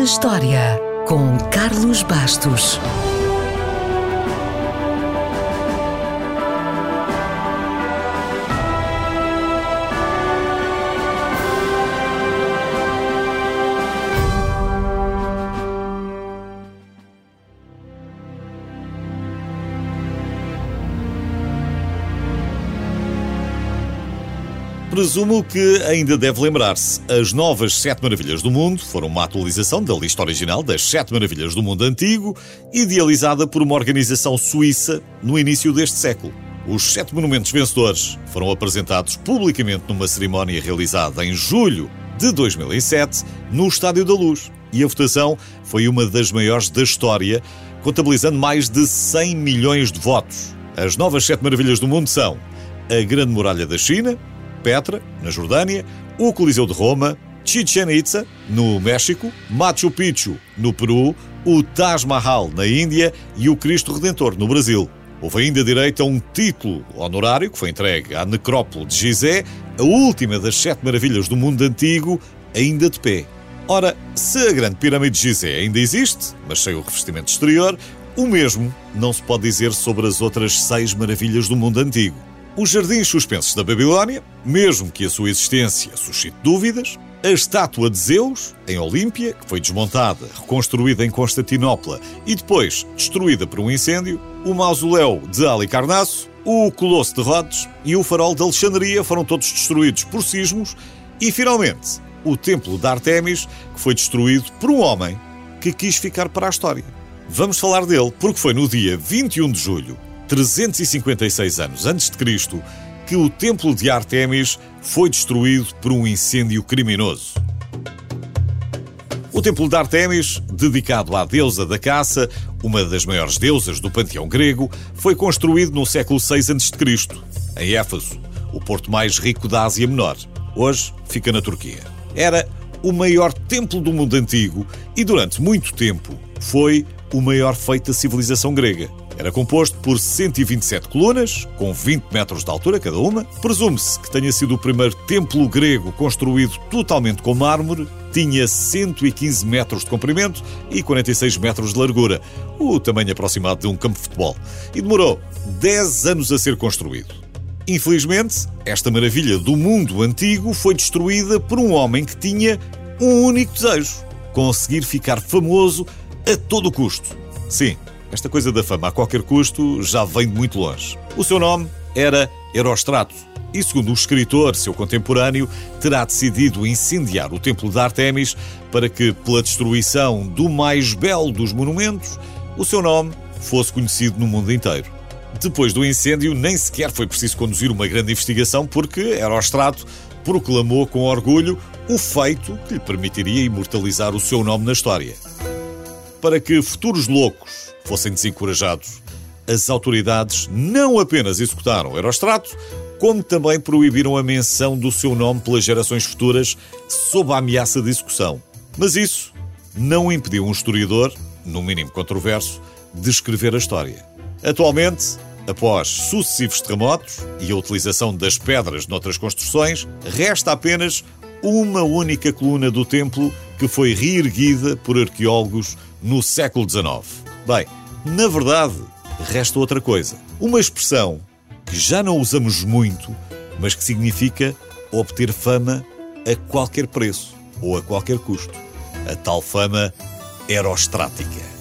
na História, com Carlos Bastos. Presumo que ainda deve lembrar-se. As novas Sete Maravilhas do Mundo foram uma atualização da lista original das Sete Maravilhas do Mundo Antigo, idealizada por uma organização suíça no início deste século. Os sete monumentos vencedores foram apresentados publicamente numa cerimónia realizada em julho de 2007 no Estádio da Luz. E a votação foi uma das maiores da história, contabilizando mais de 100 milhões de votos. As novas Sete Maravilhas do Mundo são a Grande Muralha da China, Petra, na Jordânia, o Coliseu de Roma, Chichen Itza, no México, Machu Picchu, no Peru, o Taj Mahal, na Índia e o Cristo Redentor, no Brasil. Houve ainda direito a um título honorário que foi entregue à Necrópole de Gizé, a última das sete maravilhas do mundo antigo, ainda de pé. Ora, se a Grande Pirâmide de Gizé ainda existe, mas sem o revestimento exterior, o mesmo não se pode dizer sobre as outras seis maravilhas do mundo antigo. Os jardins suspensos da Babilónia, mesmo que a sua existência suscite dúvidas, a estátua de Zeus, em Olímpia, que foi desmontada, reconstruída em Constantinopla e depois destruída por um incêndio, o mausoléu de Halicarnasso, o Colosso de Rhodes e o farol de Alexandria foram todos destruídos por sismos e, finalmente, o templo de Artemis, que foi destruído por um homem que quis ficar para a história. Vamos falar dele porque foi no dia 21 de julho 356 anos antes de Cristo, que o templo de Artemis foi destruído por um incêndio criminoso. O templo de Artemis, dedicado à deusa da caça, uma das maiores deusas do panteão grego, foi construído no século VI a.C., em Éfaso, o porto mais rico da Ásia Menor. Hoje fica na Turquia. Era o maior templo do mundo antigo e durante muito tempo foi o maior feito da civilização grega. Era composto por 127 colunas, com 20 metros de altura cada uma. Presume-se que tenha sido o primeiro templo grego construído totalmente com mármore. Tinha 115 metros de comprimento e 46 metros de largura, o tamanho aproximado de um campo de futebol. E demorou 10 anos a ser construído. Infelizmente, esta maravilha do mundo antigo foi destruída por um homem que tinha um único desejo: conseguir ficar famoso a todo custo. Sim, esta coisa da fama a qualquer custo já vem de muito longe. O seu nome era Erostrato e, segundo o escritor, seu contemporâneo, terá decidido incendiar o templo de Artemis para que, pela destruição do mais belo dos monumentos, o seu nome fosse conhecido no mundo inteiro. Depois do incêndio, nem sequer foi preciso conduzir uma grande investigação, porque Erostrato proclamou com orgulho o feito que lhe permitiria imortalizar o seu nome na história. Para que futuros loucos fossem desencorajados. As autoridades não apenas executaram Erostrato, como também proibiram a menção do seu nome pelas gerações futuras sob a ameaça de execução. Mas isso não impediu um historiador, no mínimo controverso, de escrever a história. Atualmente, após sucessivos terremotos e a utilização das pedras noutras construções, resta apenas uma única coluna do templo que foi reerguida por arqueólogos no século XIX. Bem, na verdade, resta outra coisa. Uma expressão que já não usamos muito, mas que significa obter fama a qualquer preço ou a qualquer custo. A tal fama aerostrática.